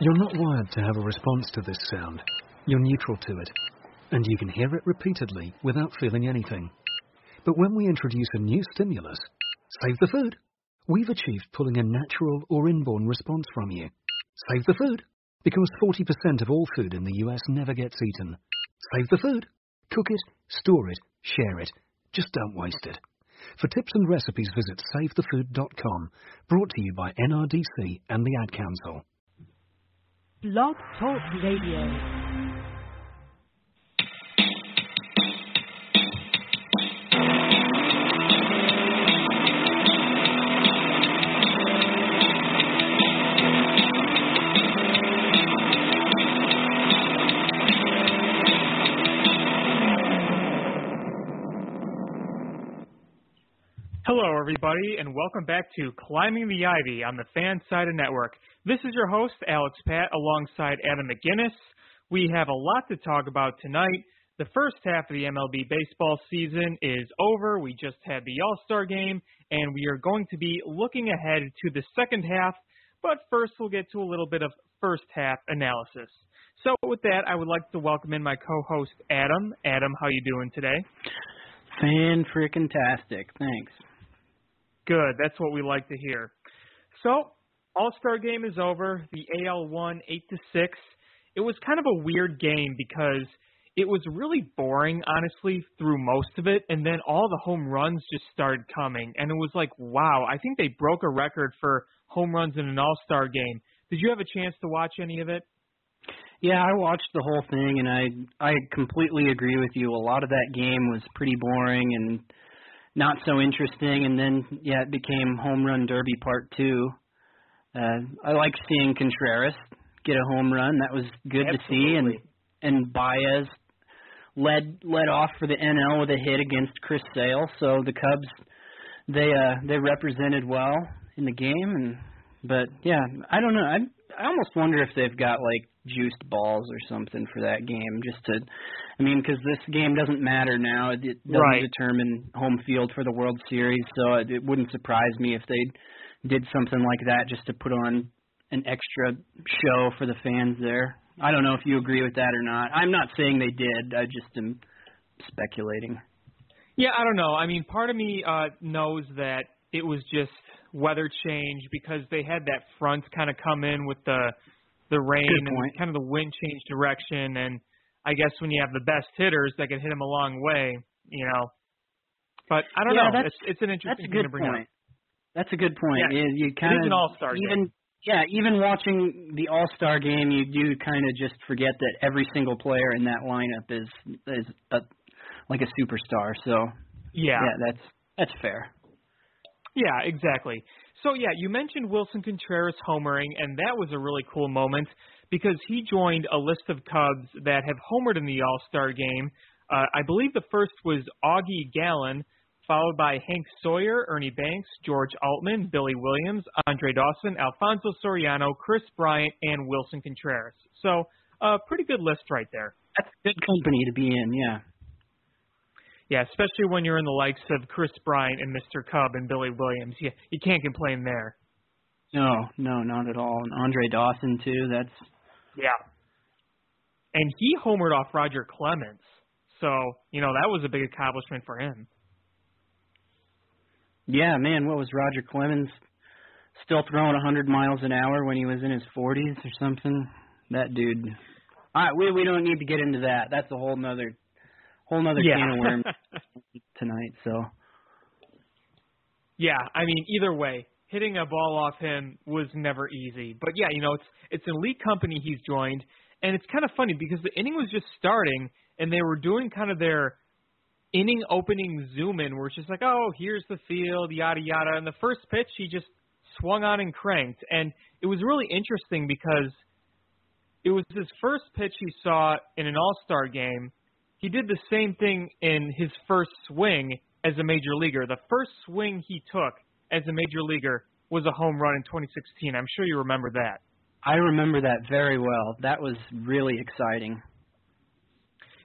You're not wired to have a response to this sound. You're neutral to it, and you can hear it repeatedly without feeling anything. But when we introduce a new stimulus, save the food, we've achieved pulling a natural or inborn response from you. Save the food, because 40% of all food in the US never gets eaten. Save the food. Cook it, store it, share it. Just don't waste it. For tips and recipes, visit savethefood.com. Brought to you by NRDC and the Ad Council. Blog Talk Radio. Hello, everybody, and welcome back to Climbing the Ivy on the Fansided Network. This is your host, Alex Pat, alongside Adam McGinnis. We have a lot to talk about tonight. The first half of the MLB baseball season is over. We just had the All Star game, and we are going to be looking ahead to the second half. But first, we'll get to a little bit of first half analysis. So, with that, I would like to welcome in my co-host Adam. Adam, how you doing today? Fan freaking tastic. Thanks. Good. That's what we like to hear. So, All Star game is over. The AL won eight to six. It was kind of a weird game because it was really boring, honestly, through most of it, and then all the home runs just started coming, and it was like, wow! I think they broke a record for home runs in an All Star game. Did you have a chance to watch any of it? Yeah, I watched the whole thing, and I I completely agree with you. A lot of that game was pretty boring and not so interesting. And then yeah, it became home run derby part two. Uh, I like seeing Contreras get a home run. That was good Absolutely. to see. And and Baez led led off for the NL with a hit against Chris Sale. So the Cubs they uh they represented well in the game. And but yeah, I don't know. I I almost wonder if they've got like juiced balls or something for that game just to I mean because this game doesn't matter now it, it doesn't Right. determine home field for the World Series so it, it wouldn't surprise me if they did something like that just to put on an extra show for the fans there I don't know if you agree with that or not I'm not saying they did I just am speculating Yeah, I don't know. I mean, part of me uh, knows that it was just weather change because they had that front kind of come in with the the rain and kind of the wind change direction, and I guess when you have the best hitters that can hit them a long way, you know. But I don't Yeah, know. It's it's an interesting thing to bring point. up. That's a good point. Yeah. You, you It kind is an all-star even game. yeah, even watching the All Star game, you do kind of just forget that every single player in that lineup is is a, like a superstar. So Yeah. yeah, that's that's fair. Yeah, exactly. So yeah, you mentioned Willson Contreras homering, and that was a really cool moment because he joined a list of Cubs that have homered in the All Star game. Uh, I believe the first was Augie Galan, followed by Hank Sauer, Ernie Banks, George Altman, Billy Williams, Andre Dawson, Alfonso Soriano, Kris Bryant, and Willson Contreras. So a pretty good list right there. That's good company to be in. Yeah. Yeah, especially when you're in the likes of Kris Bryant and Mr. Cub and Billy Williams. You, you can't complain there. No, no, not at all. And Andre Dawson too. That's Yeah. And he homered off Roger Clemens. So, you know, that was a big accomplishment for him. Yeah, man. What was Roger Clemens still throwing 100 miles an hour when he was in his 40s or something? That dude. All right, we we don't need to get into that. That's a whole nother whole nother yeah. can of worms tonight. So yeah, I mean, either way, hitting a ball off him was never easy. But yeah, you know, it's it's an elite company he's joined, and it's kind of funny because the inning was just starting and they were doing kind of their inning opening zoom in where it's just like, oh, here's the field, yada yada. And the first pitch he just swung on and cranked. And it was really interesting because it was his first pitch he saw in an all star game. He did the same thing in his first swing as a major leaguer. The first swing he took as a major leaguer was a home run in 2016. I'm sure you remember that. I remember that very well. That was really exciting.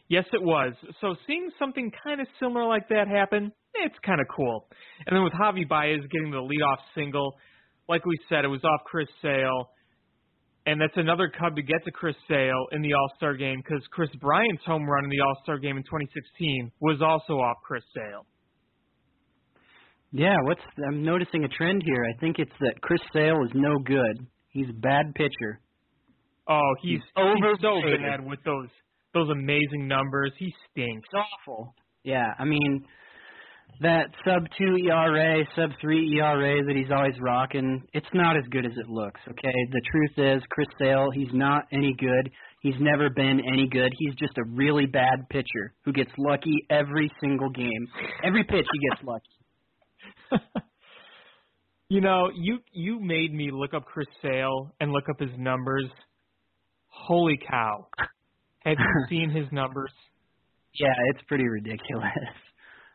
Yes, it was. So seeing something kind of similar like that happen, it's kind of cool. And then with Javy Baez getting the leadoff single, like we said, it was off Chris Sale. and that's another Cub to get to Chris Sale in the All Star game because Kris Bryant's home run in the All Star game in 2016 was also off Chris Sale. Yeah, what's I'm noticing a trend here. I think it's that Chris Sale is no good. He's a bad pitcher. Oh, he's, He's he's so overrated. bad with those those amazing numbers. He stinks. It's awful. Yeah, I mean that sub two ERA, sub three ERA that he's always rocking, it's not as good as it looks. Okay, the truth is, Chris Sale, he's not any good. He's never been any good. He's just a really bad pitcher who gets lucky every single game. Every pitch he gets lucky. you know, you you made me look up Chris Sale and look up his numbers. Holy cow! Have you seen his numbers? Yeah, it's pretty ridiculous.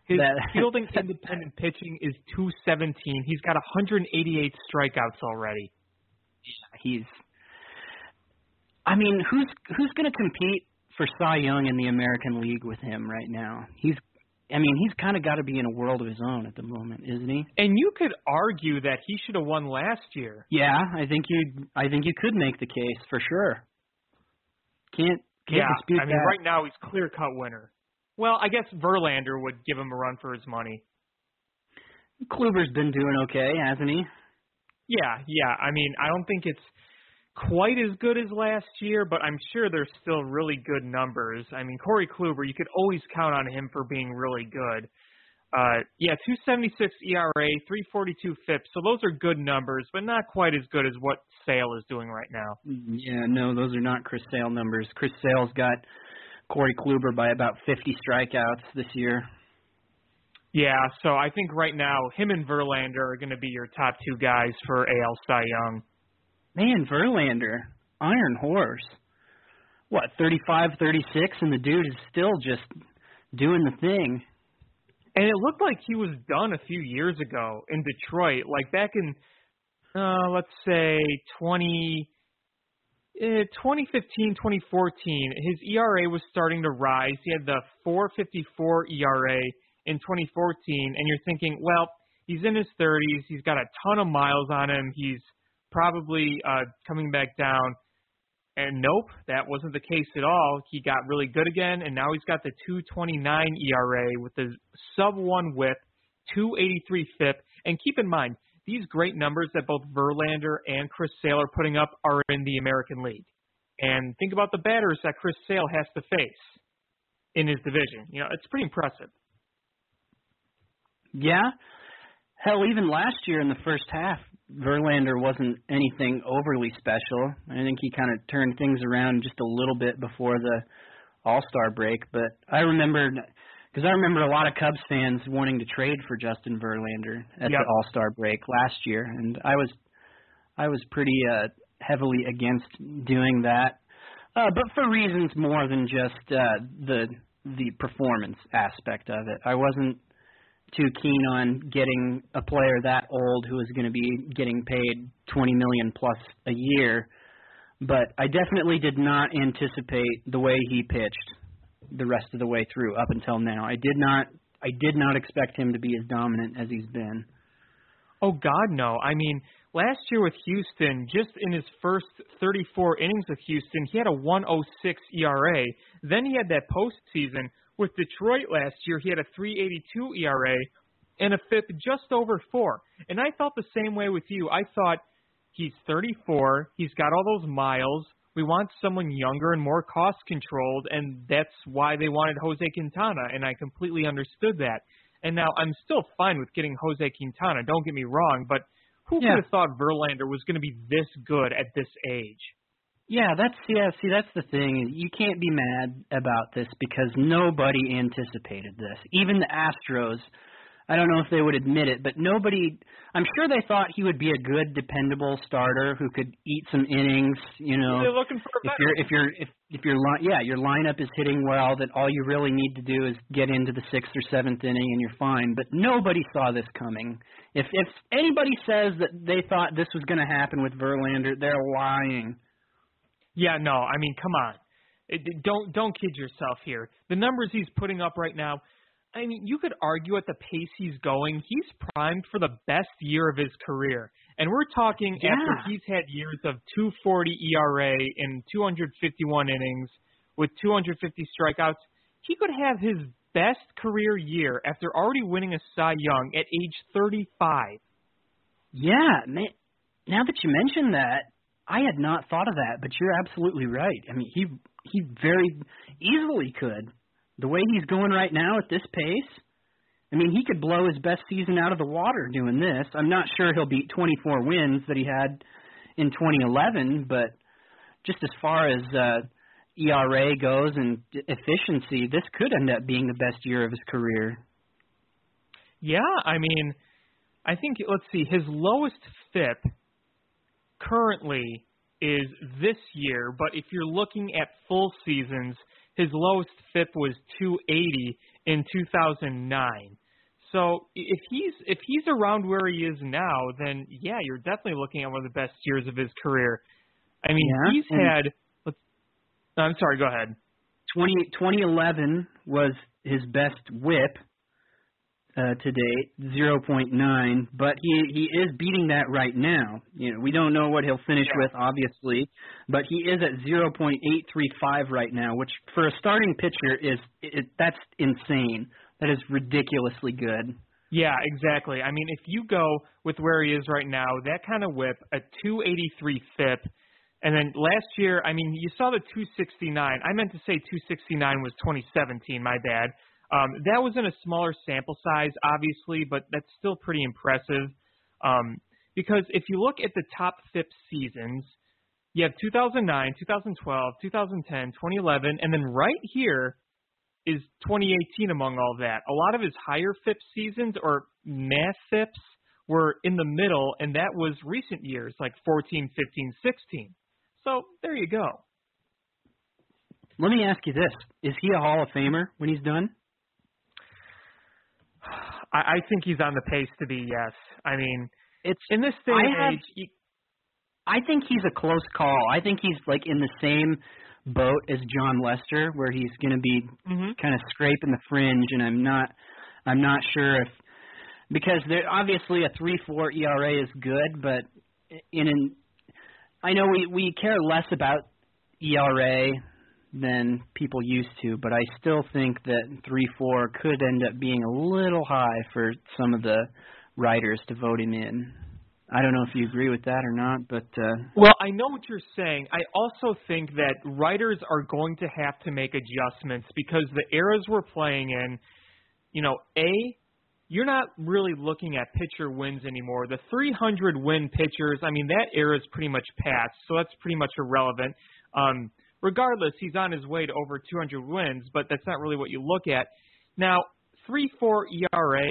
His That- fielding independent pitching is 217. He's got 188 strikeouts already. He's. I mean, who's who's going to compete for Cy Young in the American League with him right now? He's. I mean, he's kind of got to be in a world of his own at the moment, isn't he? And you could argue that he should have won last year. Yeah, I think you. I think you could make the case for sure. Can't can't yeah, I mean, that. right now he's clear cut winner. Well, I guess Verlander would give him a run for his money. Kluber's been doing okay, hasn't he? Yeah, yeah. I mean, I don't think it's quite as good as last year, but I'm sure there's still really good numbers. I mean, Corey Kluber, you could always count on him for being really good. Uh, yeah, 276 ERA, 342 FIP. So those are good numbers, but not quite as good as what Sale is doing right now. Mm, yeah, no, those are not Chris Sale numbers. Chris Sale's got Corey Kluber by about 50 strikeouts this year. Yeah, so I think right now him and Verlander are going to be your top two guys for AL Cy Young. Man, Verlander, Iron Horse. What, 35, 36, and the dude is still just doing the thing. And it looked like he was done a few years ago in Detroit, like back in, uh, let's say 20, uh, 2015, 2014. His ERA was starting to rise. He had the 4.54 ERA in 2014, and you're thinking, well, he's in his 30s. He's got a ton of miles on him. He's probably uh, coming back down. And nope, that wasn't the case at all. He got really good again, and now he's got the 2.29 ERA with the sub one WHIP, 2.83 FIP. And keep in mind, these great numbers that both Verlander and Chris Sale are putting up are in the American League. And think about the batters that Chris Sale has to face in his division. You know, it's pretty impressive. Yeah. Hell, even last year in the first half, Verlander wasn't anything overly special. I think he kind of turned things around just a little bit before the All Star break. But I remember, because I remember a lot of Cubs fans wanting to trade for Justin Verlander at Yep. the All Star break last year, and I was, I was pretty uh, heavily against doing that, uh, but for reasons more than just uh, the the performance aspect of it. I wasn't too keen on getting a player that old who is going to be getting paid 20 million plus a year. But I definitely did not anticipate the way he pitched the rest of the way through up until now. I did not I did not expect him to be as dominant as he's been. Oh God, no. I mean, last year with Houston, just in his first 34 innings with Houston, he had a 106 ERA. Then he had that postseason with Detroit last year. He had a 382 ERA and a FIP just over four. And I felt the same way with you. I thought he's 34. He's got all those miles. We want someone younger and more cost controlled, and that's why they wanted Jose Quintana, and I completely understood that. And now I'm still fine with getting Jose Quintana. Don't get me wrong, but who Yeah. could have thought Verlander was going to be this good at this age? Yeah, that's yeah. See, that's the thing. You can't be mad about this because nobody anticipated this. Even the Astros. I don't know if they would admit it, but nobody. I'm sure they thought he would be a good, dependable starter who could eat some innings. You know, They're looking for a if veteran. your if your if if your line yeah your lineup is hitting well, that all you really need to do is get into the sixth or seventh inning and you're fine. But nobody saw this coming. If if anybody says that they thought this was going to happen with Verlander, they're lying. Yeah, no, I mean, come on. It- don't don't kid yourself here. The numbers he's putting up right now, I mean, you could argue at the pace he's going, he's primed for the best year of his career. And we're talking Yeah. after he's had years of 240 ERA in 251 innings with 250 strikeouts. He could have his best career year after already winning a Cy Young at age 35. Yeah, man, now that you mention that, I had not thought of that, but you're absolutely right. I mean, he he very easily could. The way he's going right now at this pace, I mean, he could blow his best season out of the water doing this. I'm not sure he'll beat 24 wins that he had in 2011, but just as far as uh, ERA goes and efficiency, this could end up being the best year of his career. Yeah, I mean, I think let's see, his lowest FIP currently is this year, but if you're looking at full seasons, his lowest FIP was 280 in 2009. So if he's if he's around where he is now, then yeah, you're definitely looking at one of the best years of his career. I mean, Yeah, he's had. Let's, I'm sorry. Go ahead. 20, 2011 was his best whip uh, to date, 0.9, but he he is beating that right now. You know, we don't know what he'll finish Yeah. with, obviously, but he is at 0.835 right now, which for a starting pitcher is it, that's insane. That is ridiculously good. Yeah, exactly. I mean, if you go with where he is right now, that kind of whip, a 283 FIP, and then last year, I mean, you saw the 269. I meant to say 269 was 2017. My bad. Um, that was in a smaller sample size, obviously, but that's still pretty impressive. Um, because if you look at the top FIP seasons, you have 2009, 2012, 2010, 2011, and then right here is 2018 among all that. A lot of his higher FIP seasons or mass FIPs were in the middle, and that was recent years like 14, 15, 16. So there you go. Let me ask you this: Is he a Hall of Famer when he's done? I, I think he's on the pace to be yes. I mean, It's in this day I and have- age, you, I think he's a close call. I think he's like in the same boat as Jon Lester, where he's going to be mhm. kind of scraping the fringe, and I'm not, I'm not sure if because there obviously a three four ERA is good, but in an, I know we we care less about ERA than people used to, but I still think that three four could end up being a little high for some of the writers to vote him in. I don't know if you agree with that or not, but uh Well, I know what you're saying. I also think that writers are going to have to make adjustments because the eras we're playing in, you know, A, you're not really looking at pitcher wins anymore. The 300 win pitchers, I mean, that era is pretty much past, so that's pretty much irrelevant. Um, regardless, he's on his way to over 200 wins, but that's not really what you look at. Now, 3 4 ERA,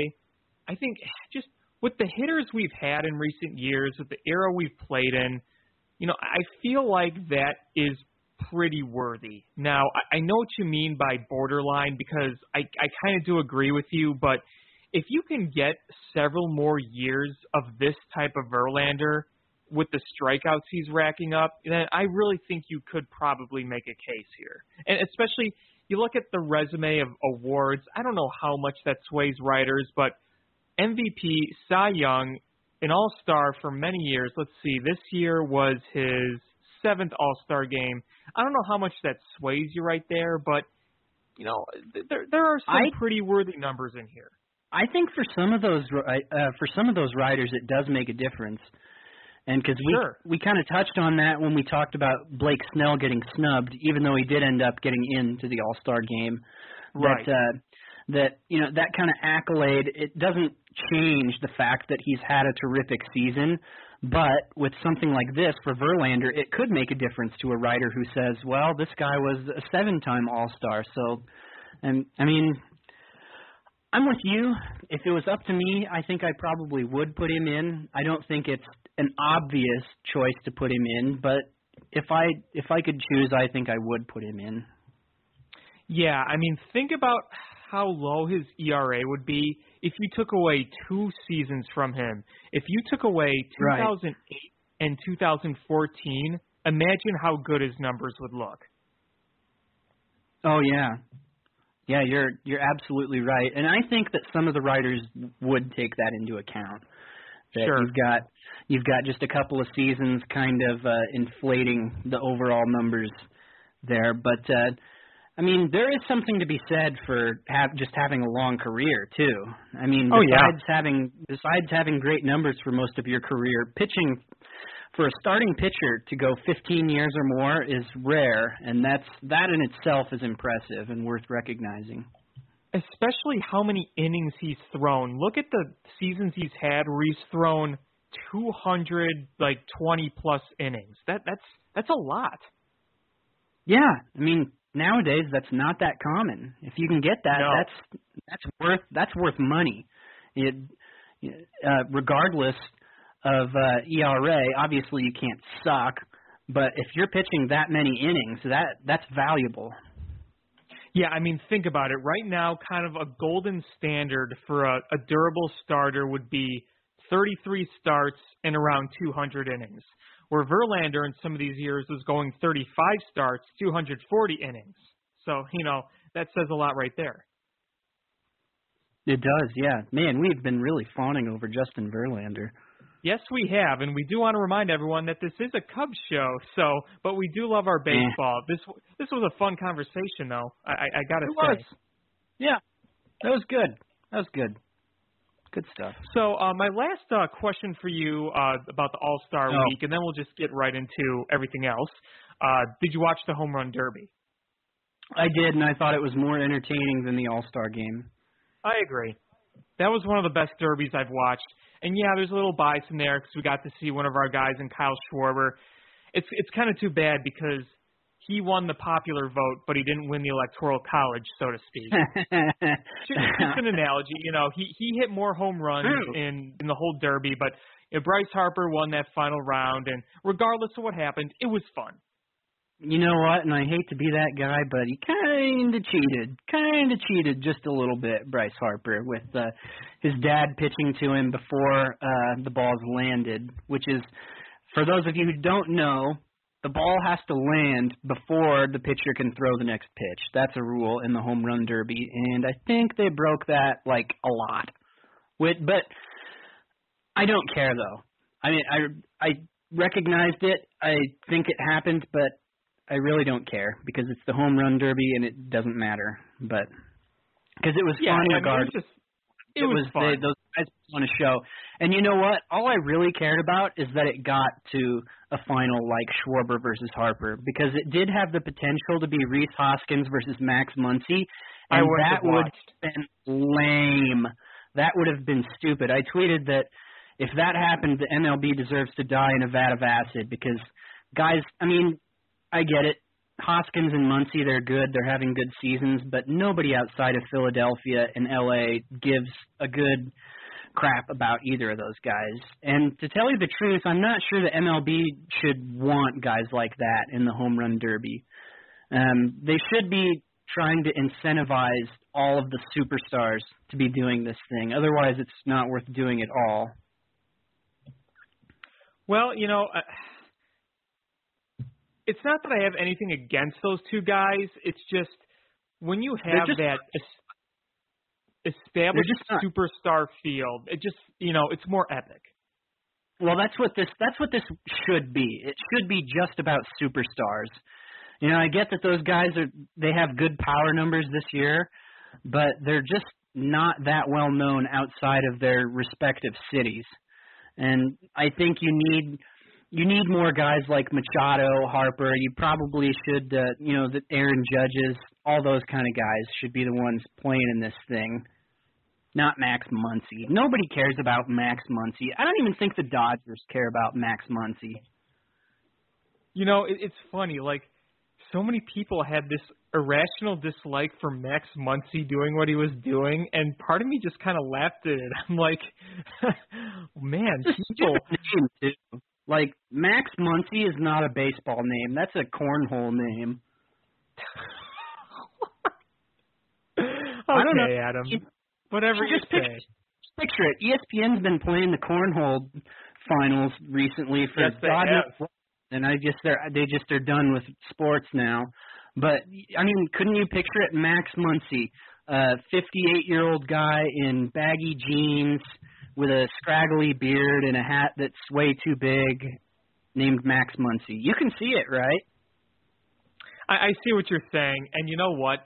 I think just with the hitters we've had in recent years, with the era we've played in, you know, I feel like that is pretty worthy. Now, I, I know what you mean by borderline because I, I kind of do agree with you, but if you can get several more years of this type of Verlander with the strikeouts he's racking up, then I really think you could probably make a case here. And especially, you look at the resume of awards. I don't know how much that sways writers, but MVP, Cy Young, an All Star for many years. Let's see, this year was his seventh All Star game. I don't know how much that sways you right there, but you know there there are some I- pretty worthy numbers in here. I think for some of those uh, for some of those riders, it does make a difference. And because we Sure. we kind of touched on that when we talked about Blake Snell getting snubbed, even though he did end up getting into the All Star game. Right. That uh, that you know that kind of accolade it doesn't change the fact that he's had a terrific season. But with something like this for Verlander, it could make a difference to a writer who says, "Well, this guy was a seven-time All Star." So, and I mean, I'm with you. If it was up to me, I think I probably would put him in. I don't think it's an obvious choice to put him in, but if I if I could choose, I think I would put him in. Yeah, I mean, think about how low his ERA would be if you took away two seasons from him. If you took away Right. 2008 and 2014, imagine how good his numbers would look. Oh yeah. Yeah, you're you're absolutely right. And I think that some of the writers would take that into account. That Sure. you've got you've got just a couple of seasons kind of uh, inflating the overall numbers there, but uh, I mean there is something to be said for have, just having a long career too. I mean Oh, yeah. having besides having great numbers for most of your career, pitching for a starting pitcher to go 15 years or more is rare, and that's that in itself is impressive and worth recognizing. Especially how many innings he's thrown. Look at the seasons he's had where he's thrown 200 like 20 plus innings. That that's that's a lot. Yeah, I mean nowadays that's not that common. If you can get that, No. that's that's worth that's worth money. It, uh, regardless of uh, ERA, obviously you can't suck, but if you're pitching that many innings, that that's valuable. Yeah, I mean think about it. Right now kind of a golden standard for a, a durable starter would be 33 starts and around 200 innings. Where Verlander in some of these years was going 35 starts, 240 innings. So, you know, that says a lot right there. It does, yeah. Man, we've been really fawning over Justin Verlander. Yes, we have, and we do want to remind everyone that this is a Cubs show. So, but we do love our baseball. This this was a fun conversation, though. I, I, I gotta It say. was. Yeah, that was good. That was good. Good stuff. So, uh, my last uh, question for you uh, about the All Star Oh. Week, and then we'll just get right into everything else. Uh, did you watch the Home Run Derby? I did, and I thought it was more entertaining than the All Star game. I agree. That was one of the best derbies I've watched. And yeah, there's a little bias in there because we got to see one of our guys in Kyle Schwarber. It's it's kind of too bad because he won the popular vote, but he didn't win the electoral college, so to speak. just, just an analogy, you know, he he hit more home runs in in the whole derby, but you know, Bryce Harper won that final round, and regardless of what happened, it was fun. You know what? And I hate to be that guy, but he kind of cheated. Kind of cheated just a little bit, Bryce Harper, with uh, his dad pitching to him before uh, the balls landed, which is, for those of you who don't know, the ball has to land before the pitcher can throw the next pitch. That's a rule in the home run derby, and I think they broke that like a lot. With, but I don't care though. I mean, I I recognized it. I think it happened, but I really don't care because it's the home run derby and it doesn't matter. But because it was Yeah, fun I mean, it regardless. was just it, was, fun. They, those guys on a show. And you know what? All I really cared about is that it got to a final like Schwarber versus Harper because it did have the potential to be Rhys Hoskins versus Max Muncy, and that would have been lame. That would have been stupid. I tweeted that if that happened, the MLB deserves to die in a vat of acid because guys, I mean, I get it. Hoskins and Muncy, they're good. They're having good seasons, but nobody outside of Philadelphia and LA gives a good crap about either of those guys. And to tell you the truth, I'm not sure the MLB should want guys like that in the home run derby. Um, they should be trying to incentivize all of the superstars to be doing this thing. Otherwise, it's not worth doing at all. Well, you know, uh, it's not that I have anything against those two guys. It's just when you have that es- established superstar field, it just you know it's more epic. Well, that's what this that's what this should be. It should be just about superstars. You know, I get that those guys are they have good power numbers this year, but they're just not that well known outside of their respective cities. And I think you need you need more guys like Machado, Harper. You probably should, uh, you know, the Aaron Judges, all those kind of guys should be the ones playing in this thing. Not Max Muncy. Nobody cares about Max Muncy. I don't even think the Dodgers care about Max Muncy. You know, it, it's funny. Like so many people had this irrational dislike for Max Muncy doing what he was doing, and part of me just kind of laughed at it. I'm like, man, people. Stupid name too. Like Max Muncy is not a baseball name. That's a cornhole name. okay, I don't know. Adam. You- Whatever you just picture, say. just picture it. ESPN's been playing the cornhole finals recently for Yes, God knows and I guess they're they just are done with sports now. But I mean, couldn't you picture it? Max Muncy, a 58 year old guy in baggy jeans, with a scraggly beard and a hat that's way too big, named Max Muncy. You can see it, right? I, I see what you're saying, and you know what?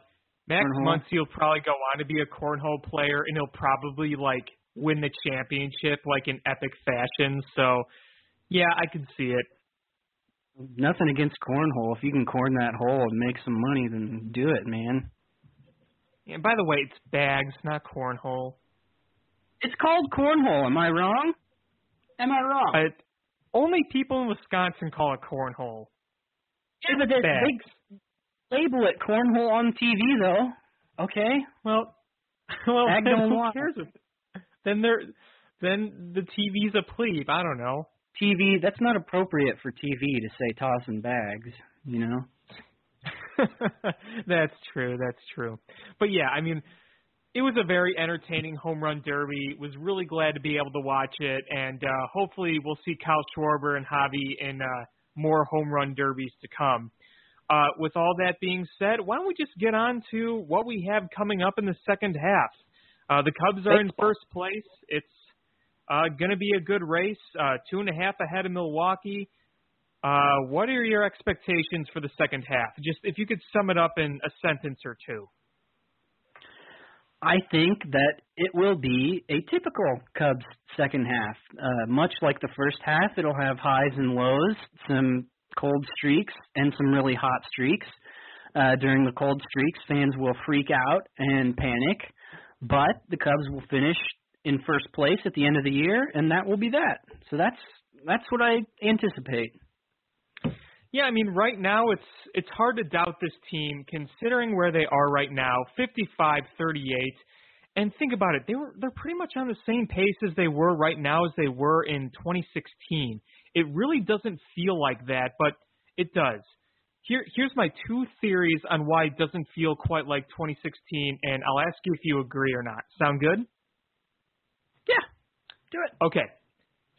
Max Cornhole. Muncy will probably go on to be a cornhole player, and he'll probably like win the championship like in epic fashion. So, yeah, I can see it. Nothing against cornhole. If you can corn that hole and make some money, then do it, man. And by the way, it's bags, not cornhole. It's called cornhole. Am I wrong? Am I wrong? Uh, only people in Wisconsin call it cornhole. yeah, but they, they label it cornhole on TV, though. Okay. Well, well, then who want cares? If, then they're then the TV's a plebe. I don't know. TV. That's not appropriate for TV to say tossing bags. You know. that's true. That's true. But yeah, I mean, it was a very entertaining home run derby. Was really glad to be able to watch it, and uh, hopefully we'll see Kyle Schwarber and Javy in uh, more home run derbies to come. Uh, with all that being said, why don't we just get on to what we have coming up in the second half? Uh, the Cubs are in first place. It's uh, going to be a good race, uh, two and a half ahead of Milwaukee. Uh, what are your expectations for the second half? Just if you could sum it up in a sentence or two. I think that it will be a typical Cubs second half. Uh, much like the first half, it'll have highs and lows, some cold streaks, and some really hot streaks. Uh, during the cold streaks, fans will freak out and panic, but the Cubs will finish in first place at the end of the year, and that will be that. So that's that's what I anticipate. Yeah, I mean, right now it's it's hard to doubt this team considering where they are right now, 55-38. And think about it, they were they're pretty much on the same pace as they were right now as they were in 2016. It really doesn't feel like that, but it does. Here here's my two theories on why it doesn't feel quite like 2016 and I'll ask you if you agree or not. Sound good? Yeah, do it. Okay.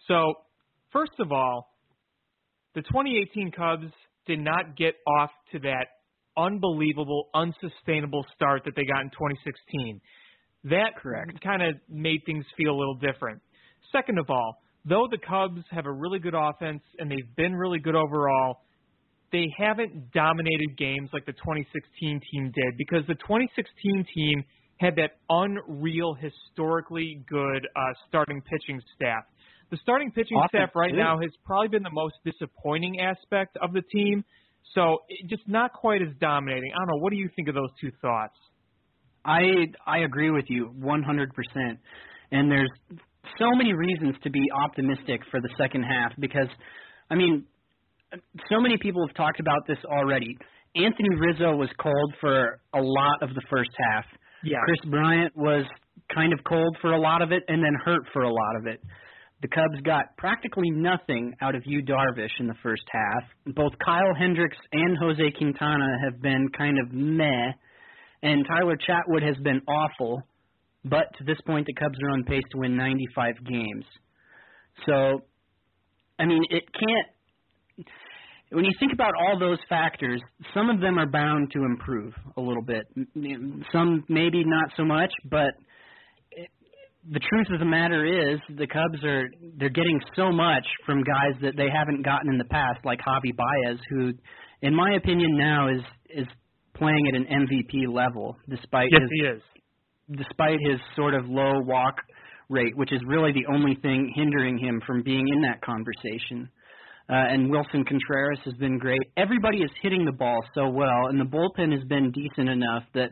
So, first of all, the 2018 Cubs did not get off to that unbelievable, unsustainable start that they got in 2016. That Correct. kind of made things feel a little different. Second of all, though the Cubs have a really good offense and they've been really good overall, they haven't dominated games like the 2016 team did because the 2016 team had that unreal, historically good uh, starting pitching staff. The starting pitching staff right too. now has probably been the most disappointing aspect of the team. So it, just not quite as dominating. I don't know. What do you think of those two thoughts? I I agree with you 100%. And there's so many reasons to be optimistic for the second half because I mean so many people have talked about this already. Anthony Rizzo was cold for a lot of the first half. Yeah. Kris Bryant was kind of cold for a lot of it and then hurt for a lot of it. The Cubs got practically nothing out of Yu Darvish in the first half. Both Kyle Hendricks and Jose Quintana have been kind of meh, and Tyler Chatwood has been awful. But to this point, the Cubs are on pace to win 95 games. So, I mean, it can't. When you think about all those factors, some of them are bound to improve a little bit. Some maybe not so much, but the truth of the matter is the Cubs are they're getting so much from guys that they haven't gotten in the past, like Javy Baez, who, in my opinion, now is is playing at an MVP level despite Yes, his he is. despite his sort of low walk rate, which is really the only thing hindering him from being in that conversation. Uh, and Willson Contreras has been great. Everybody is hitting the ball so well, and the bullpen has been decent enough that,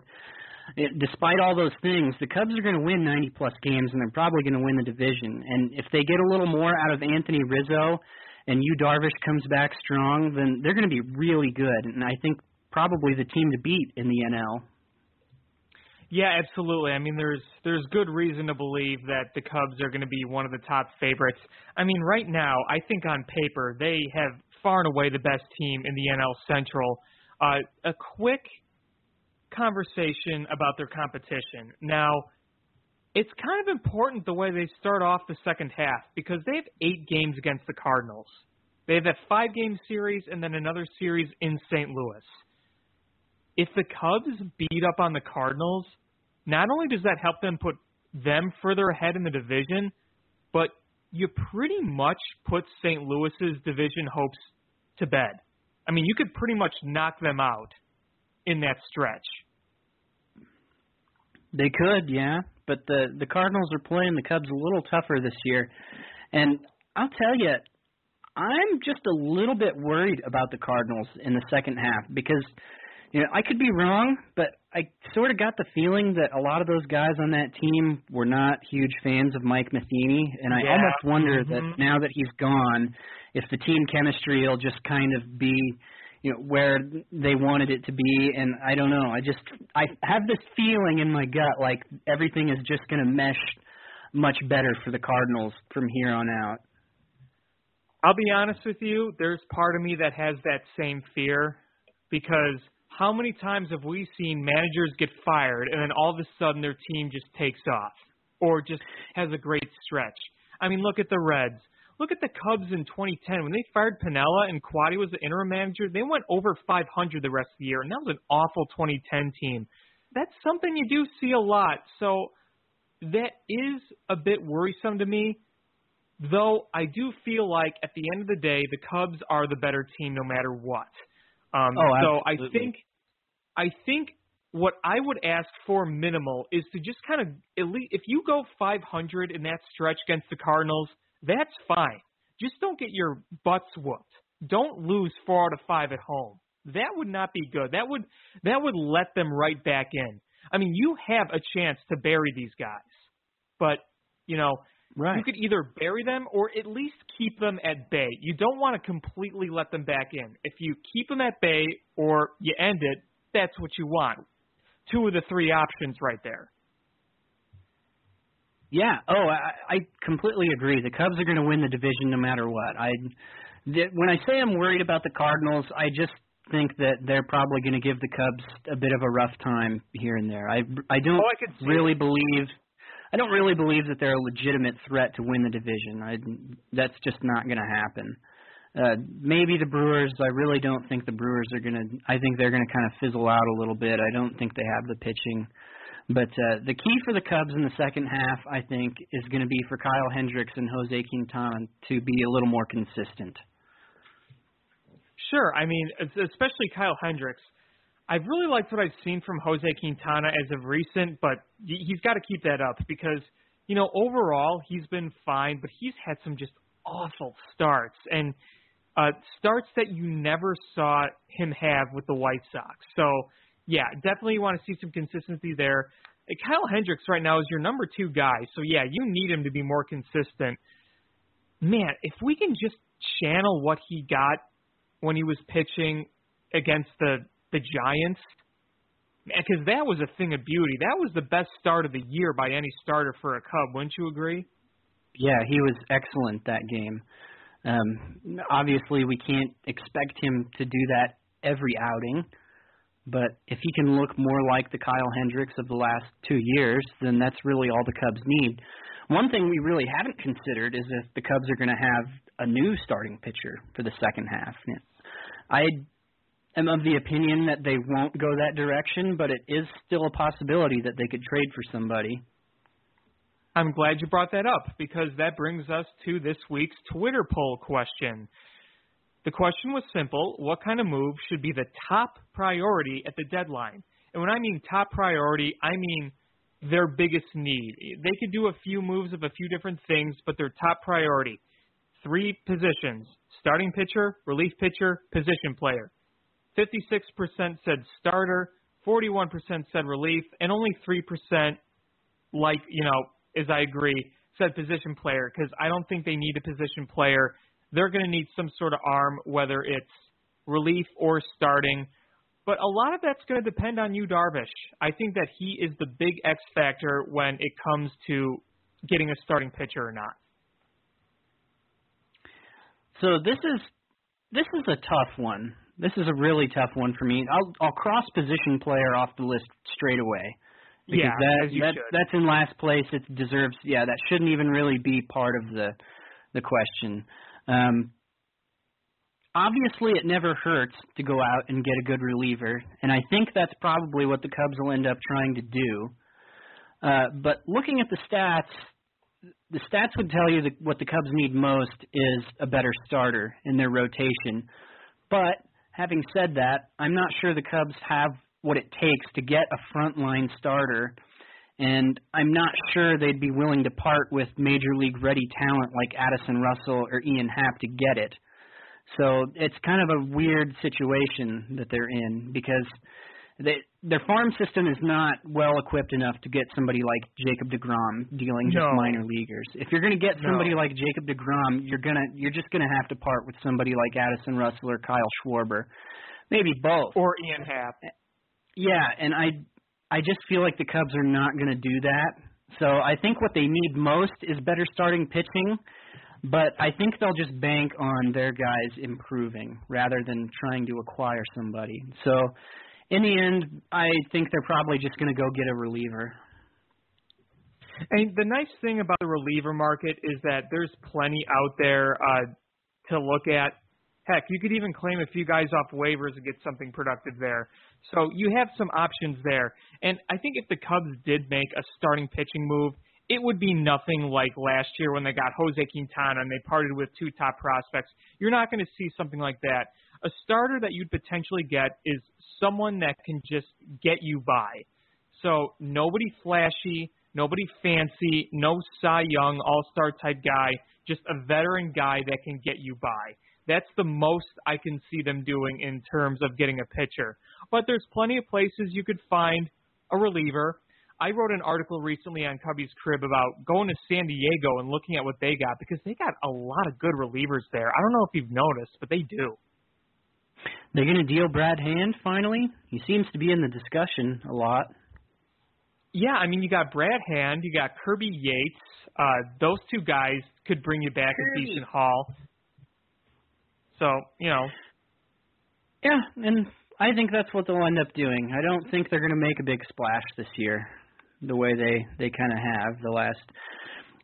it, despite all those things, the Cubs are going to win 90 plus games, and they're probably going to win the division. And if they get a little more out of Anthony Rizzo, and Yu Darvish comes back strong, then they're going to be really good. And I think probably the team to beat in the NL. Yeah, absolutely. I mean, there's there's good reason to believe that the Cubs are going to be one of the top favorites. I mean, right now, I think on paper they have far and away the best team in the NL Central. Uh, a quick conversation about their competition. Now, it's kind of important the way they start off the second half because they have eight games against the Cardinals. They have a five game series and then another series in St. Louis. If the Cubs beat up on the Cardinals, not only does that help them put them further ahead in the division, but you pretty much put St. Louis's division hopes to bed. I mean, you could pretty much knock them out in that stretch. They could, yeah, but the the Cardinals are playing the Cubs a little tougher this year, and I'll tell you, I'm just a little bit worried about the Cardinals in the second half because you know I could be wrong, but I sort of got the feeling that a lot of those guys on that team were not huge fans of Mike Matheny, and I Yeah. almost wonder Mhm. that now that he's gone, if the team chemistry will just kind of be you know where they wanted it to be and I don't know I just I have this feeling in my gut like everything is just going to mesh much better for the Cardinals from here on out. I'll be honest with you, there's part of me that has that same fear because how many times have we seen managers get fired and then all of a sudden their team just takes off or just has a great stretch? I mean, look at the Reds. Look at the Cubs in 2010 when they fired Piniella and Quaddy was the interim manager. They went over 500 the rest of the year, and that was an awful 2010 team. That's something you do see a lot. So that is a bit worrisome to me. Though I do feel like at the end of the day, the Cubs are the better team no matter what. Um, Oh, so I think, I think what I would ask for minimal is to just kind of at least if you go 500 in that stretch against the Cardinals, that's fine. Just don't get your butts whooped. Don't lose four out of five at home. That would not be good. That would that would let them right back in. I mean, you have a chance to bury these guys, but you know Right. you could either bury them or at least keep them at bay. You don't want to completely let them back in. If you keep them at bay or you end it, that's what you want. Two of the three options right there. Yeah. Oh, I, I completely agree. The Cubs are going to win the division no matter what. I th- when I say I'm worried about the Cardinals, I just think that they're probably going to give the Cubs a bit of a rough time here and there. I I don't Oh, I really believe I don't really believe that they're a legitimate threat to win the division. I that's just not going to happen. Uh, maybe the Brewers. I really don't think the Brewers are going to. I think they're going to kind of fizzle out a little bit. I don't think they have the pitching. But uh, the key for the Cubs in the second half, I think, is going to be for Kyle Hendricks and Jose Quintana to be a little more consistent. Sure. I mean, especially Kyle Hendricks. I've really liked what I've seen from Jose Quintana as of recent, but he's got to keep that up because, you know, overall he's been fine, but he's had some just awful starts and uh, starts that you never saw him have with the White Sox. So, yeah, definitely want to see some consistency there. Kyle Hendricks right now is your number two guy, so yeah, you need him to be more consistent. Man, if we can just channel what he got when he was pitching against the the Giants, because that was a thing of beauty. That was the best start of the year by any starter for a Cub. Wouldn't you agree? Yeah, he was excellent that game. Um, obviously, we can't expect him to do that every outing, but if he can look more like the Kyle Hendricks of the last two years, then that's really all the Cubs need. One thing we really haven't considered is if the Cubs are going to have a new starting pitcher for the second half. I am of the opinion that they won't go that direction, but it is still a possibility that they could trade for somebody. I'm glad you brought that up because that brings us to this week's Twitter poll question. The question was simple What kind of move should be the top priority at the deadline? And when I mean top priority, I mean their biggest need. They could do a few moves of a few different things, but their top priority three positions starting pitcher, relief pitcher, position player. 56% said starter, 41% said relief, and only 3% like, you know, as I agree, said position player because I don't think they need a position player. They're going to need some sort of arm, whether it's relief or starting. But a lot of that's going to depend on Yu Darvish. I think that he is the big X factor when it comes to getting a starting pitcher or not. So this is this is a tough one. This is a really tough one for me. I'll I'll cross position player off the list straight away. Because Yeah, that, as you that should. that's in last place. It deserves yeah, that shouldn't even really be part of the the question. Um obviously it never hurts to go out and get a good reliever, and I think that's probably what the Cubs will end up trying to do. Uh but looking at the stats, the stats would tell you that what the Cubs need most is a better starter in their rotation. But having said that, I'm not sure the Cubs have what it takes to get a frontline starter, and I'm not sure they'd be willing to part with major league ready talent like Addison Russell or Ian Happ to get it. So it's kind of a weird situation that they're in because they, their farm system is not well equipped enough to get somebody like Jacob DeGrom dealing just No. minor leaguers. If you're going to get somebody No. like Jacob DeGrom, you're gonna you're just going to have to part with somebody like Addison Russell or Kyle Schwarber, maybe both. Or Ian Happ. Yeah, and I I just feel like the Cubs are not going to do that. So I think what they need most is better starting pitching, but I think they'll just bank on their guys improving rather than trying to acquire somebody. So in the end, I think they're probably just going to go get a reliever. And the nice thing about the reliever market is that there's plenty out there uh, to look at. Heck, you could even claim a few guys off waivers and get something productive there. So you have some options there. And I think if the Cubs did make a starting pitching move, it would be nothing like last year when they got Jose Quintana and they parted with two top prospects. You're not going to see something like that. A starter that you'd potentially get is someone that can just get you by. So nobody flashy, nobody fancy, no Cy Young All Star type guy, just a veteran guy that can get you by. That's the most I can see them doing in terms of getting a pitcher. But there's plenty of places you could find a reliever. I wrote an article recently on Cubbies Crib about going to San Diego and looking at what they got because they got a lot of good relievers there. I don't know if you've noticed, but they do. They're going to deal Brad Hand finally. He seems to be in the discussion a lot. Yeah, I mean, you got Brad Hand, you got Kirby Yates. Uh, those two guys could bring you back a decent haul. So, you know, Yeah, and I think that's what they'll end up doing. I don't think they're going to make a big splash this year, the way they they kind of have the last.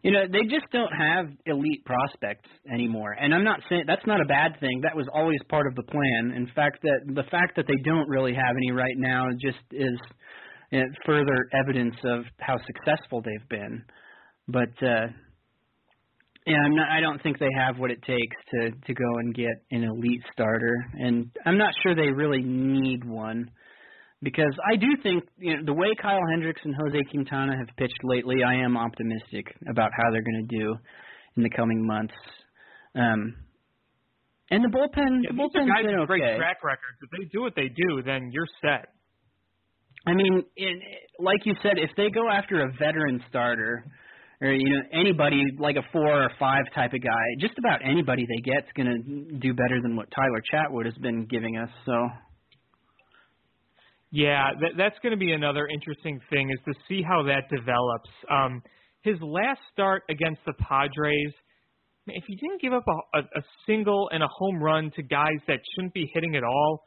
You know, they just don't have elite prospects anymore, and I'm not saying that's not a bad thing. That was always part of the plan. In fact, that the fact that they don't really have any right now just is uh, further evidence of how successful they've been. But uh yeah, I'm not. I don't think they have what it takes to to go and get an elite starter, and I'm not sure they really need one, because I do think you know the way Kyle Hendricks and Jose Quintana have pitched lately, I am optimistic about how they're going to do in the coming months. Um, and the bullpen, yeah, the bullpen's guys been with great track records. If they do what they do, then you're set. I mean, in, like you said, if they go after a veteran starter, or you know anybody like a four or five type of guy, just about anybody they get's to do better than what Tyler Chatwood has been giving us. So Yeah, that, that's going to be another interesting thing is to see how that develops. Um, his last start against the Padres, if he didn't give up a, a, a single and a home run to guys that shouldn't be hitting at all,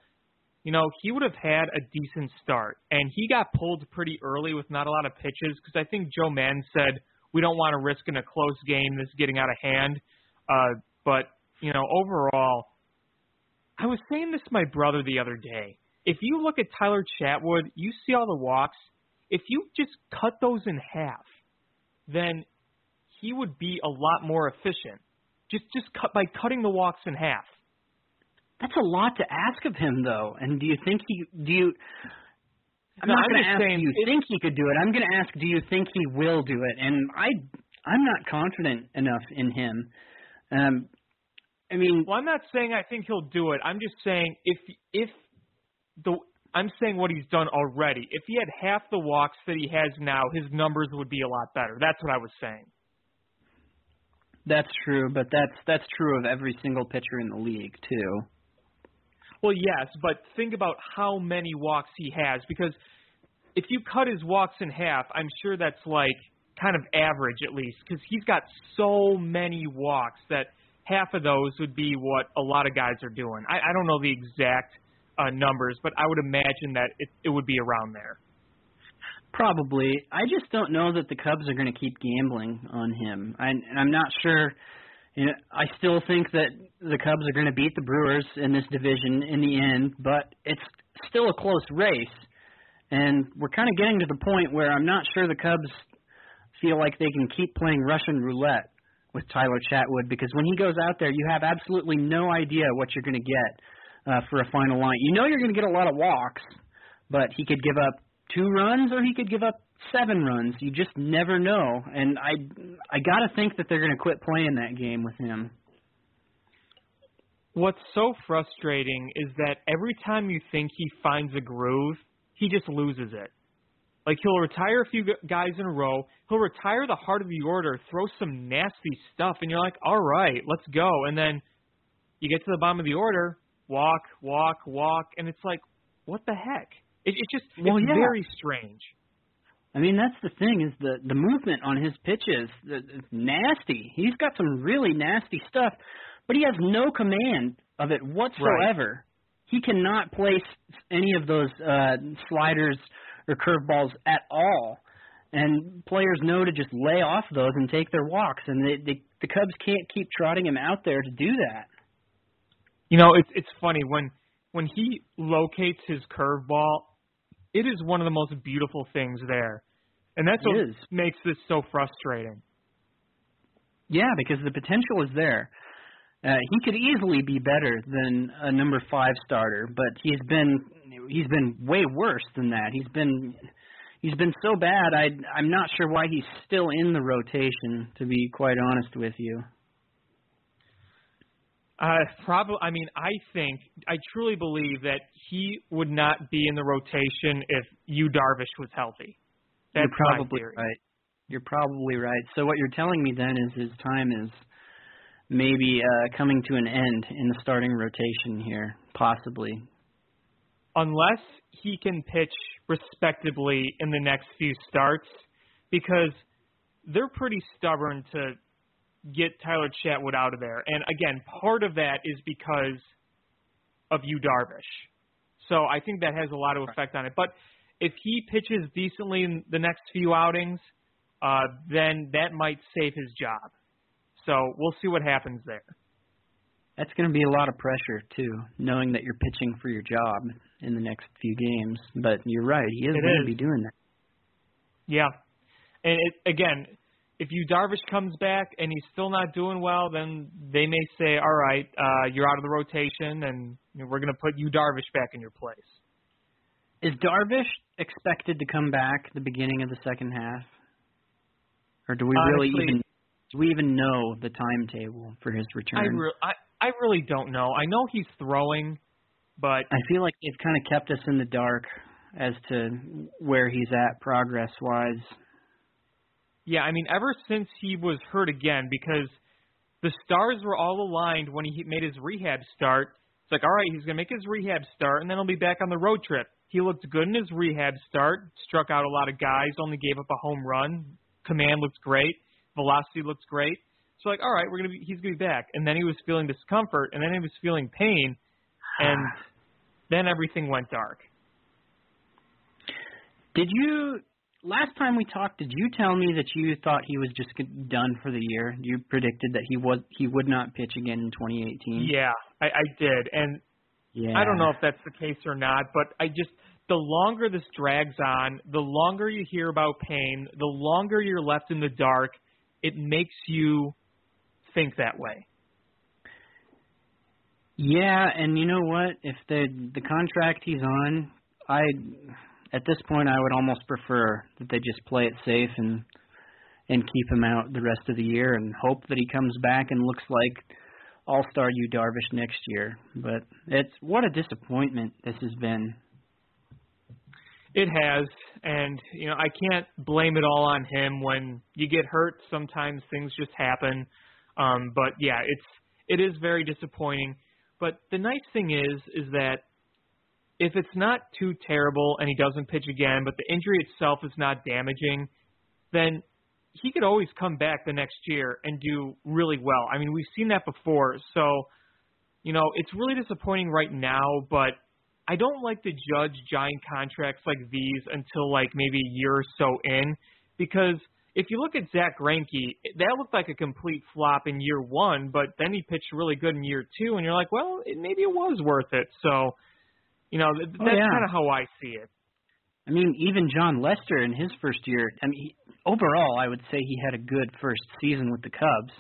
you know, he would have had a decent start. And he got pulled pretty early with not a lot of pitches because I think Joe Maddon said we don't want to risk in a close game this getting out of hand. Uh, but you know, overall, I was saying this to my brother the other day. If you look at Tyler Chatwood, you see all the walks. If you just cut those in half, then he would be a lot more efficient. Just just cut by cutting the walks in half. that's a lot to ask of him, though. And do you think he? Do you? I'm No, not going to ask. saying do you it- think he could do it? I'm going to ask. Do you think he will do it? And I, I'm not confident enough in him. Um, I mean, Well, I'm not saying I think he'll do it. I'm just saying if if the I'm saying what he's done already. If he had half the walks that he has now, his numbers would be a lot better. That's what I was saying. that's true, but that's that's true of every single pitcher in the league too. Well, yes, but think about how many walks he has because if you cut his walks in half, I'm sure that's like kind of average at least because he's got so many walks that half of those would be what a lot of guys are doing. I, I don't know the exact uh, numbers, but I would imagine that it, it would be around there. Probably. I just don't know that the Cubs are going to keep gambling on him. I, I'm not sure. You know, I still think that the Cubs are going to beat the Brewers in this division in the end, but it's still a close race. And we're kind of getting to the point where I'm not sure the Cubs feel like they can keep playing Russian roulette with Tyler Chatwood because when he goes out there, you have absolutely no idea what you're going to get uh, for a final line. You know you're going to get a lot of walks, but he could give up two runs or he could give up seven runs. You just never know, and I I got to think that they're going to quit playing that game with him. What's so frustrating is that every time you think he finds a groove, he just loses it. Like he'll retire a few guys in a row. He'll retire the heart of the order, throw some nasty stuff, and you're like, all right, let's go. And then you get to the bottom of the order, walk, walk, walk, and it's like, what the heck? It, it just well, it's yeah. very strange. I mean, that's the thing is the the movement on his pitches, it's nasty. He's got some really nasty stuff, but he has no command of it whatsoever. He cannot place any of those uh sliders or curveballs at all. And players know to just lay off those and take their walks, and they, they, the Cubs can't keep trotting him out there to do that. You know, it's it's funny when when he locates his curveball, it is one of the most beautiful things there, and that's it what is. makes this so frustrating. Yeah, because the potential is there. Uh, he could easily be better than a number five starter, but he's been he's been way worse than that. He's been he's been so bad. I I'm not sure why he's still in the rotation. To be quite honest with you. Uh, probably. I mean, I think I truly believe that he would not be in the rotation if Yu Darvish was healthy. That's You're probably right. You're probably right. So what you're telling me then is his time is maybe uh, coming to an end in the starting rotation here, possibly. Unless he can pitch respectably in the next few starts, because they're pretty stubborn to get Tyler Chatwood out of there. And again, part of that is because of Yu Darvish. So I think that has a lot of effect on it. But if he pitches decently in the next few outings, uh, then that might save his job. So we'll see what happens there. That's going to be a lot of pressure too, knowing that you're pitching for your job in the next few games. But you're right, he is It going is. to be doing that. Yeah, and it, again, if Yu Darvish comes back and he's still not doing well, then they may say, "All right, uh, you're out of the rotation, and you know, we're going to put Yu Darvish back in your place." Is Darvish expected to come back the beginning of the second half, or do we really even do we even know the timetable for his return? I, re- I I really don't know. I know he's throwing, but I feel like they've kind of kept us in the dark as to where he's at progress wise. Yeah, I mean, ever since he was hurt again, because the stars were all aligned when he made his rehab start. It's like, all right, he's going to make his rehab start, and then he'll be back on the road trip. He looked good in his rehab start, struck out a lot of guys, only gave up a home run. Command looked great, velocity looks great. So like, all right, we're gonna be, he's gonna be back. And then he was feeling discomfort, and then he was feeling pain, and then everything went dark. Did you last time we talked? Did you tell me that you thought he was just done for the year? You predicted that he was he would not pitch again in 2018. Yeah, I, I did, and yeah. I don't know if that's the case or not, but I just the longer this drags on, the longer you hear about pain, the longer you're left in the dark, it makes you think that way. Yeah, and you know what? If the the contract he's on, I at this point I would almost prefer that they just play it safe and and keep him out the rest of the year and hope that he comes back and looks like All Star Yu Darvish next year. But it's what a disappointment this has been. It has, and you know I can't blame it all on him. When you get hurt, sometimes things just happen. Um, but yeah, it's it is very disappointing. But the nice thing is, is that if it's not too terrible and he doesn't pitch again, but the injury itself is not damaging, then he could always come back the next year and do really well. I mean, we've seen that before. So, you know, it's really disappointing right now, but I don't like to judge giant contracts like these until like maybe a year or so in because if you look at Zack Greinke, that looked like a complete flop in year one, but then he pitched really good in year two, and you're like, well, it, maybe it was worth it. So, you know, th- Oh, that's yeah. kind of how I see it. I mean, even Jon Lester in his first year. I mean, he, overall, I would say he had a good first season with the Cubs,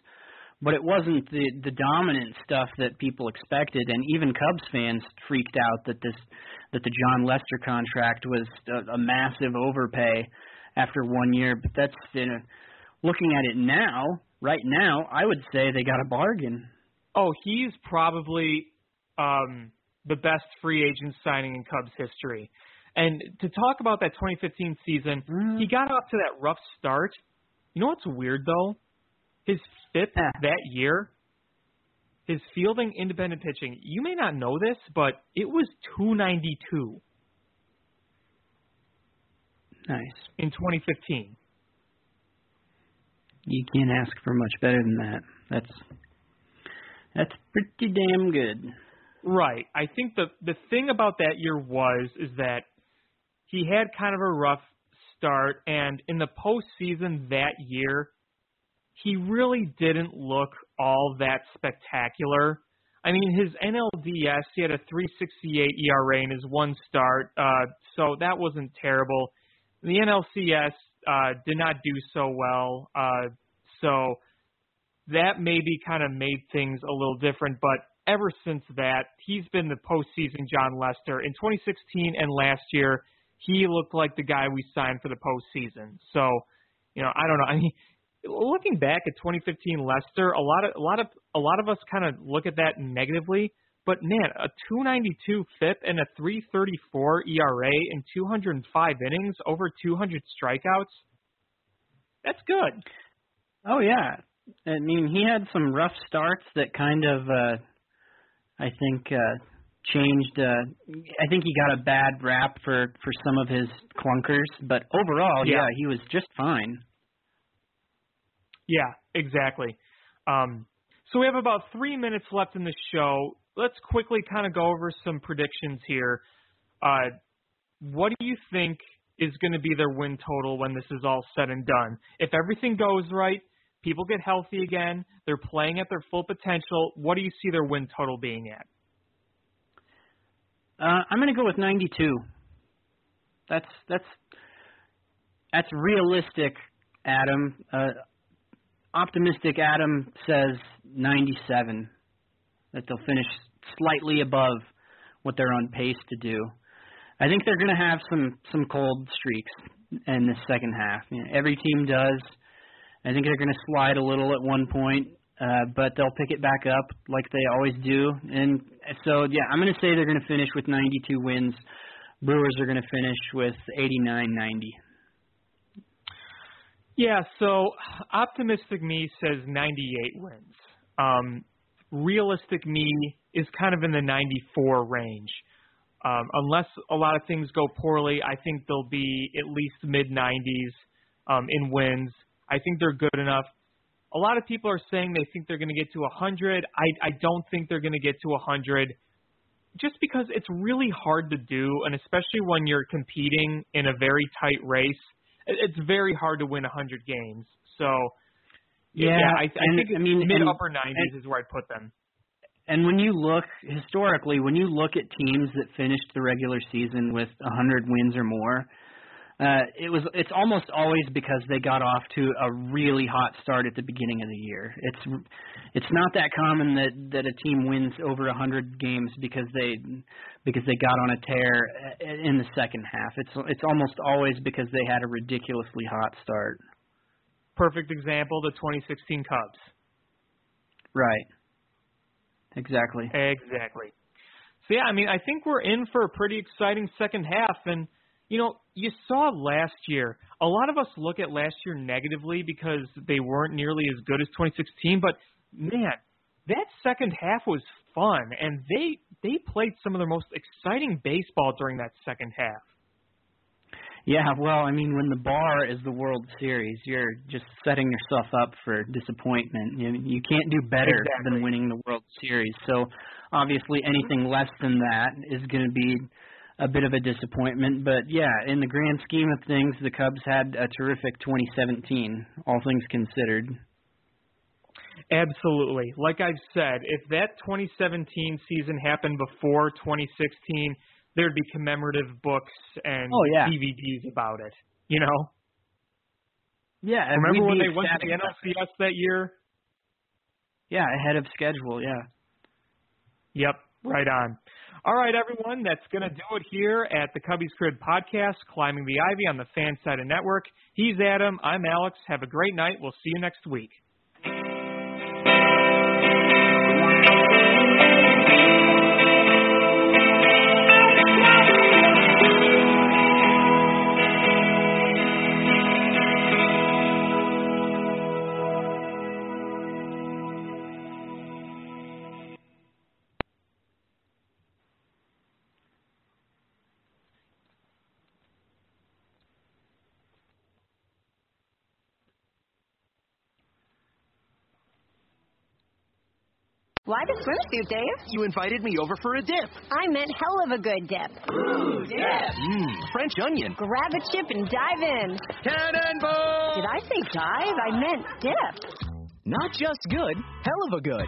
but it wasn't the the dominant stuff that people expected, and even Cubs fans freaked out that this that the Jon Lester contract was a, a massive overpay after one year. But that's you know, looking at it now, right now, I would say they got a bargain. Oh, he's probably um, the best free agent signing in Cubs history. And to talk about that 2015 season, Mm. he got off to that rough start. You know what's weird though? His FIP Ah. that year, his fielding independent pitching. You may not know this, but it was 292 Nice. in 2015. You can't ask for much better than that. That's that's pretty damn good. Right. I think the the thing about that year was is that he had kind of a rough start, and in the postseason that year, he really didn't look all that spectacular. I mean, his NLDS, he had a 3.68 ERA in his one start, uh, so that wasn't terrible. The NLCS uh, did not do so well, uh, so that maybe kind of made things a little different. But ever since that, he's been the postseason Jon Lester. In 2016 and last year, he looked like the guy we signed for the postseason. So, you know, I don't know. I mean, looking back at 2015 Lester, a lot of a lot of a lot of us kind of look at that negatively. But man, a 292 FIP and a 334 ERA in 205 innings, over 200 strikeouts. That's good. Oh yeah. I mean, he had some rough starts that kind of uh I think uh changed uh I think he got a bad rap for for some of his clunkers, but overall, Yeah. yeah, he was just fine. Yeah, exactly. Um, so we have about three minutes left in the show. Let's quickly kind of go over some predictions here. Uh, what do you think is going to be their win total when this is all said and done? If everything goes right, people get healthy again, they're playing at their full potential, what do you see their win total being at? Uh I'm going to go with 92. That's that's that's realistic, Adam. Uh optimistic Adam says 97 that they'll finish slightly above what they're on pace to do. I think they're going to have some some cold streaks in the second half. You know, every team does. I think they're going to slide a little at one point, uh, but they'll pick it back up like they always do. And so, yeah, I'm going to say they're going to finish with 92 wins. Brewers are going to finish with 89-90. Yeah, so optimistic me says 98 wins. Um, realistic me is kind of in the 94 range. Um, unless a lot of things go poorly, I think they'll be at least mid 90s um, in wins. I think they're good enough. A lot of people are saying they think they're going to get to 100. I, I don't think they're going to get to 100 just because it's really hard to do, and especially when you're competing in a very tight race, it's very hard to win 100 games. So, Yeah, I, I and, think I mean, mid upper 90s is where I'd put them. And when you look historically, when you look at teams that finished the regular season with 100 wins or more, uh, it was it's almost always because they got off to a really hot start at the beginning of the year. It's it's not that common that that a team wins over 100 games because they because they got on a tear in the second half. It's it's almost always because they had a ridiculously hot start. Perfect example, the 2016 Cubs. Right. Exactly. Exactly. So yeah, I mean, I think we're in for a pretty exciting second half, and you know, you saw last year. A lot of us look at last year negatively because they weren't nearly as good as 2016, but man, that second half was fun, and they they played some of their most exciting baseball during that second half. Yeah, well, I mean, when the bar is the World Series, you're just setting yourself up for disappointment. You, you can't do better Exactly. than winning the World Series. So, obviously, anything less than that is going to be a bit of a disappointment. But yeah, in the grand scheme of things, the Cubs had a terrific 2017, all things considered. Absolutely. Like I've said, if that 2017 season happened before 2016, there'd be commemorative books and Oh, yeah. DVDs about it. You know, Yeah, remember when they went to the. NLCS that year? Yeah, ahead of schedule. Yeah. Yep, right on. All right, everyone, that's going to do it here at the Cubbies Crib podcast, Climbing the Ivy on the Fansided Network. He's Adam. I'm Alex. Have a great night. We'll see you next week. Why the swimsuit, Dave? You invited me over for a dip. I meant hell of a good dip. Dip. Mmm, French onion. Grab a chip and dive in. Cannonball! Did I say dive? I meant dip. Not just good, hell of a good.